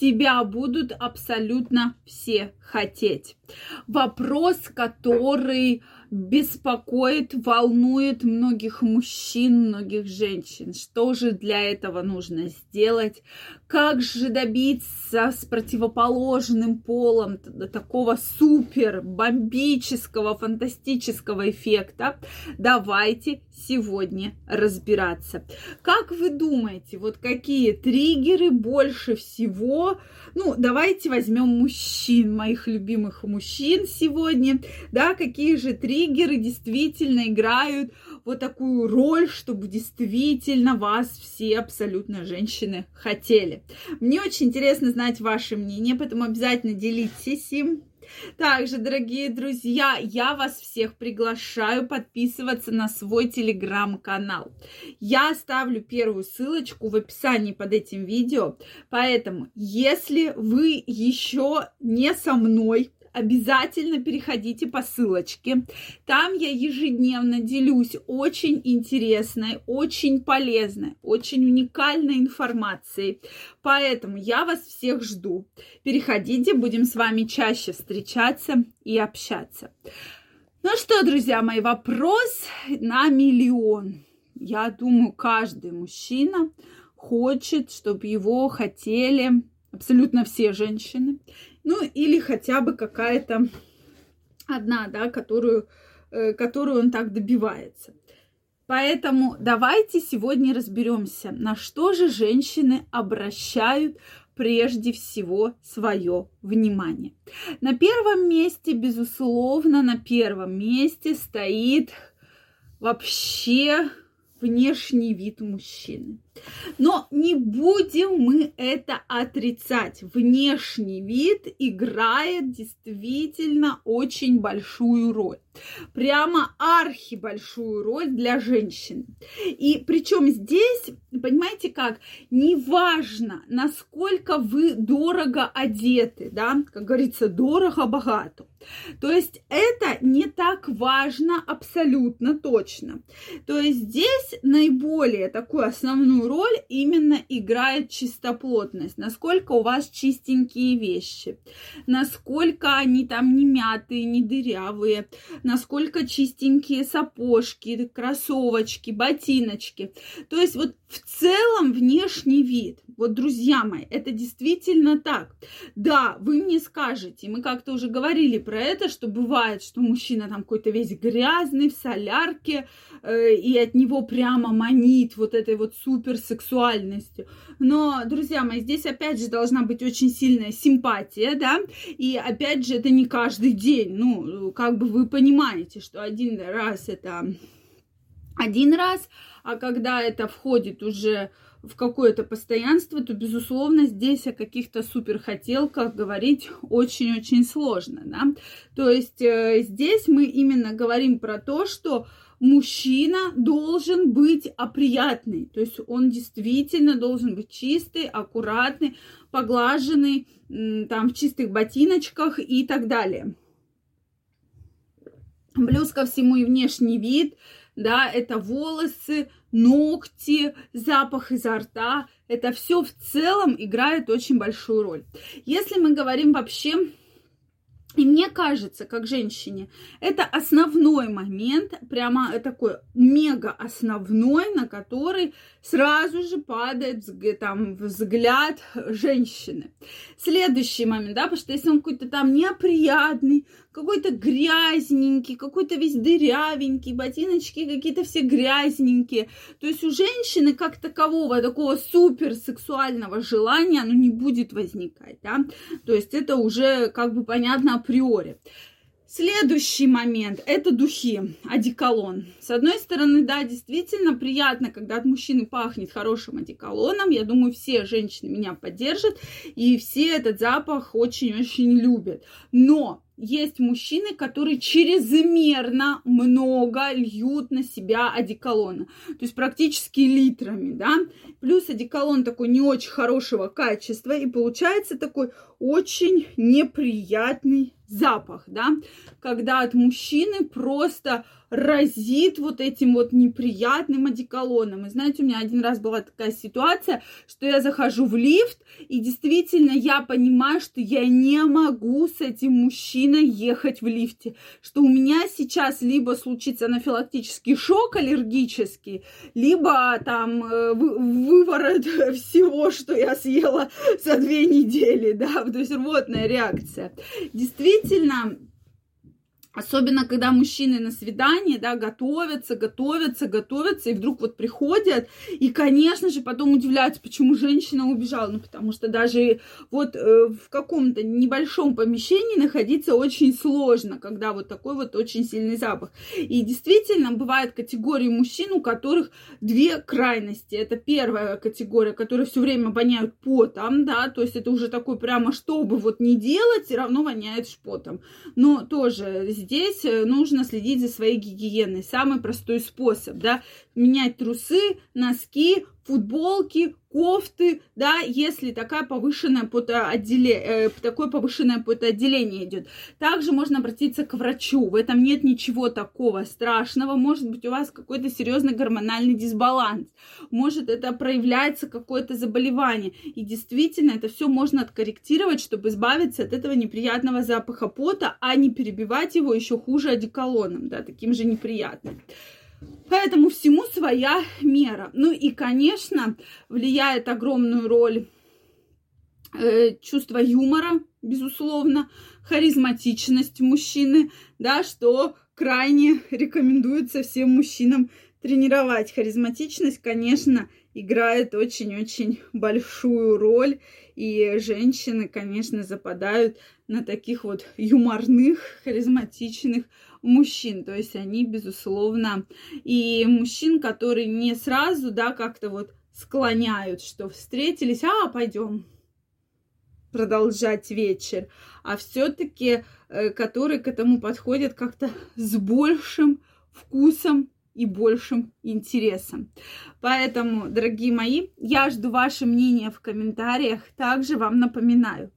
тебя будут абсолютно все хотеть. Вопрос, который беспокоит, волнует многих мужчин, многих женщин. Что же для этого нужно сделать? Как же добиться с противоположным полом такого супер бомбического, фантастического эффекта? Давайте сегодня разбираться. Как вы думаете, вот какие триггеры больше всего? Ну, давайте возьмем мужчин, моих любимых мужчин сегодня, да, какие же триггеры триггеры действительно играют вот такую роль, чтобы действительно вас все абсолютно женщины хотели. Мне очень интересно знать ваше мнение, поэтому обязательно делитесь им. Также, дорогие друзья, я вас всех приглашаю подписываться на свой телеграм-канал. Я оставлю первую ссылочку в описании под этим видео. Поэтому, если вы еще не со мной, обязательно переходите по ссылочке. Там я ежедневно делюсь очень интересной, очень полезной, очень уникальной информацией. Поэтому я вас всех жду. Переходите, будем с вами чаще встречаться и общаться. Ну что, друзья мои, вопрос на миллион. Я думаю, каждый мужчина хочет, чтобы его хотели абсолютно все женщины. Ну, или хотя бы какая-то одна, да, которую, э, которую он так добивается. Поэтому давайте сегодня разберемся, на что же женщины обращают прежде всего свое внимание. На первом месте, безусловно, на первом месте стоит вообще внешний вид мужчины. Но не будем мы это отрицать. Внешний вид играет действительно очень большую роль. Прямо архи большую роль для женщин. И причем здесь, понимаете как, неважно, насколько вы дорого одеты, да, как говорится, дорого-богато. То есть это не так важно абсолютно точно. То есть здесь наиболее такую основную роль именно играет чистоплотность. Насколько у вас чистенькие вещи, насколько они там не мятые, не дырявые, насколько чистенькие сапожки, кроссовочки, ботиночки. То есть вот в целом внешний вид. Вот, друзья мои, это действительно так. Да, вы мне скажете, мы как-то уже говорили про это, что бывает, что мужчина там какой-то весь грязный, в солярке, э, и от него прямо манит вот этой вот суперсексуальностью. Но, друзья мои, здесь опять же должна быть очень сильная симпатия, да, и опять же это не каждый день. Ну, как бы вы понимаете, что один раз это один раз, а когда это входит уже в какое-то постоянство, то, безусловно, здесь о каких-то суперхотелках говорить очень-очень сложно, да. То есть э, здесь мы именно говорим про то, что мужчина должен быть опрятный, то есть он действительно должен быть чистый, аккуратный, поглаженный, там, в чистых ботиночках и так далее. Плюс ко всему и внешний вид – да, это волосы, ногти, запах изо рта, это все в целом играет очень большую роль. Если мы говорим вообще и мне кажется, как женщине, это основной момент, прямо такой мега основной, на который сразу же падает там взгляд женщины. Следующий момент, да, потому что если он какой-то там неоприятный, какой-то грязненький, какой-то весь дырявенький, ботиночки какие-то все грязненькие. То есть у женщины как такового такого супер сексуального желания, оно не будет возникать, да. То есть это уже как бы понятно априори. Следующий момент – это духи, одеколон. С одной стороны, да, действительно приятно, когда от мужчины пахнет хорошим одеколоном. Я думаю, все женщины меня поддержат, и все этот запах очень-очень любят. Но есть мужчины, которые чрезмерно много льют на себя одеколона. То есть практически литрами, да. Плюс одеколон такой не очень хорошего качества. И получается такой очень неприятный запах, да. Когда от мужчины просто разит вот этим вот неприятным одеколоном. И знаете, у меня один раз была такая ситуация, что я захожу в лифт, и действительно я понимаю, что я не могу с этим мужчиной ехать в лифте, что у меня сейчас либо случится анафилактический шок аллергический, либо там э, выворот всего, что я съела за две недели, да, то есть рвотная реакция. Действительно, Особенно, когда мужчины на свидание, да, готовятся, готовятся, готовятся, и вдруг вот приходят, и, конечно же, потом удивляются, почему женщина убежала. Ну, потому что даже вот э, в каком-то небольшом помещении находиться очень сложно, когда вот такой вот очень сильный запах. И действительно, бывает категории мужчин, у которых две крайности. Это первая категория, которые все время воняют потом, да, то есть это уже такой прямо, чтобы вот не делать, все равно воняет шпотом. Но тоже здесь э, нужно следить за своей гигиеной. Самый простой способ, да, менять трусы, носки, футболки, кофты, да, если такая повышенная потоотделение, э, такое повышенное потоотделение идет. Также можно обратиться к врачу. В этом нет ничего такого страшного. Может быть, у вас какой-то серьезный гормональный дисбаланс. Может, это проявляется какое-то заболевание. И действительно, это все можно откорректировать, чтобы избавиться от этого неприятного запаха пота, а не перебивать его еще хуже одеколоном, да, таким же неприятным. Поэтому всему своя мера. Ну и, конечно, влияет огромную роль э, чувство юмора, безусловно, харизматичность мужчины, да, что крайне рекомендуется всем мужчинам тренировать. Харизматичность, конечно, играет очень-очень большую роль, и женщины, конечно, западают на таких вот юморных, харизматичных мужчин. То есть они, безусловно, и мужчин, которые не сразу, да, как-то вот склоняют, что встретились, а, пойдем продолжать вечер, а все-таки, э, которые к этому подходят как-то с большим вкусом и большим интересом. Поэтому, дорогие мои, я жду ваше мнение в комментариях. Также вам напоминаю,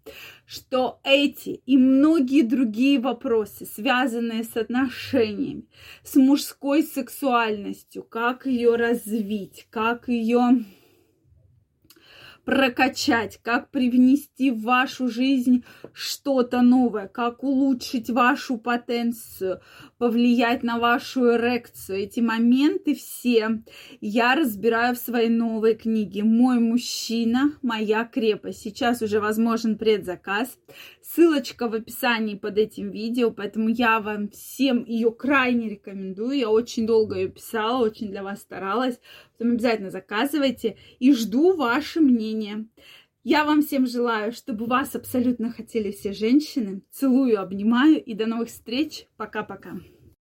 что эти и многие другие вопросы, связанные с отношениями, с мужской сексуальностью, как ее развить, как ее прокачать, как привнести в вашу жизнь что-то новое, как улучшить вашу потенцию, повлиять на вашу эрекцию. Эти моменты все я разбираю в своей новой книге «Мой мужчина, моя крепость». Сейчас уже возможен предзаказ. Ссылочка в описании под этим видео, поэтому я вам всем ее крайне рекомендую. Я очень долго ее писала, очень для вас старалась. Поэтому обязательно заказывайте и жду ваше мнение. Я вам всем желаю, чтобы вас абсолютно хотели все женщины. Целую, обнимаю и до новых встреч. Пока-пока.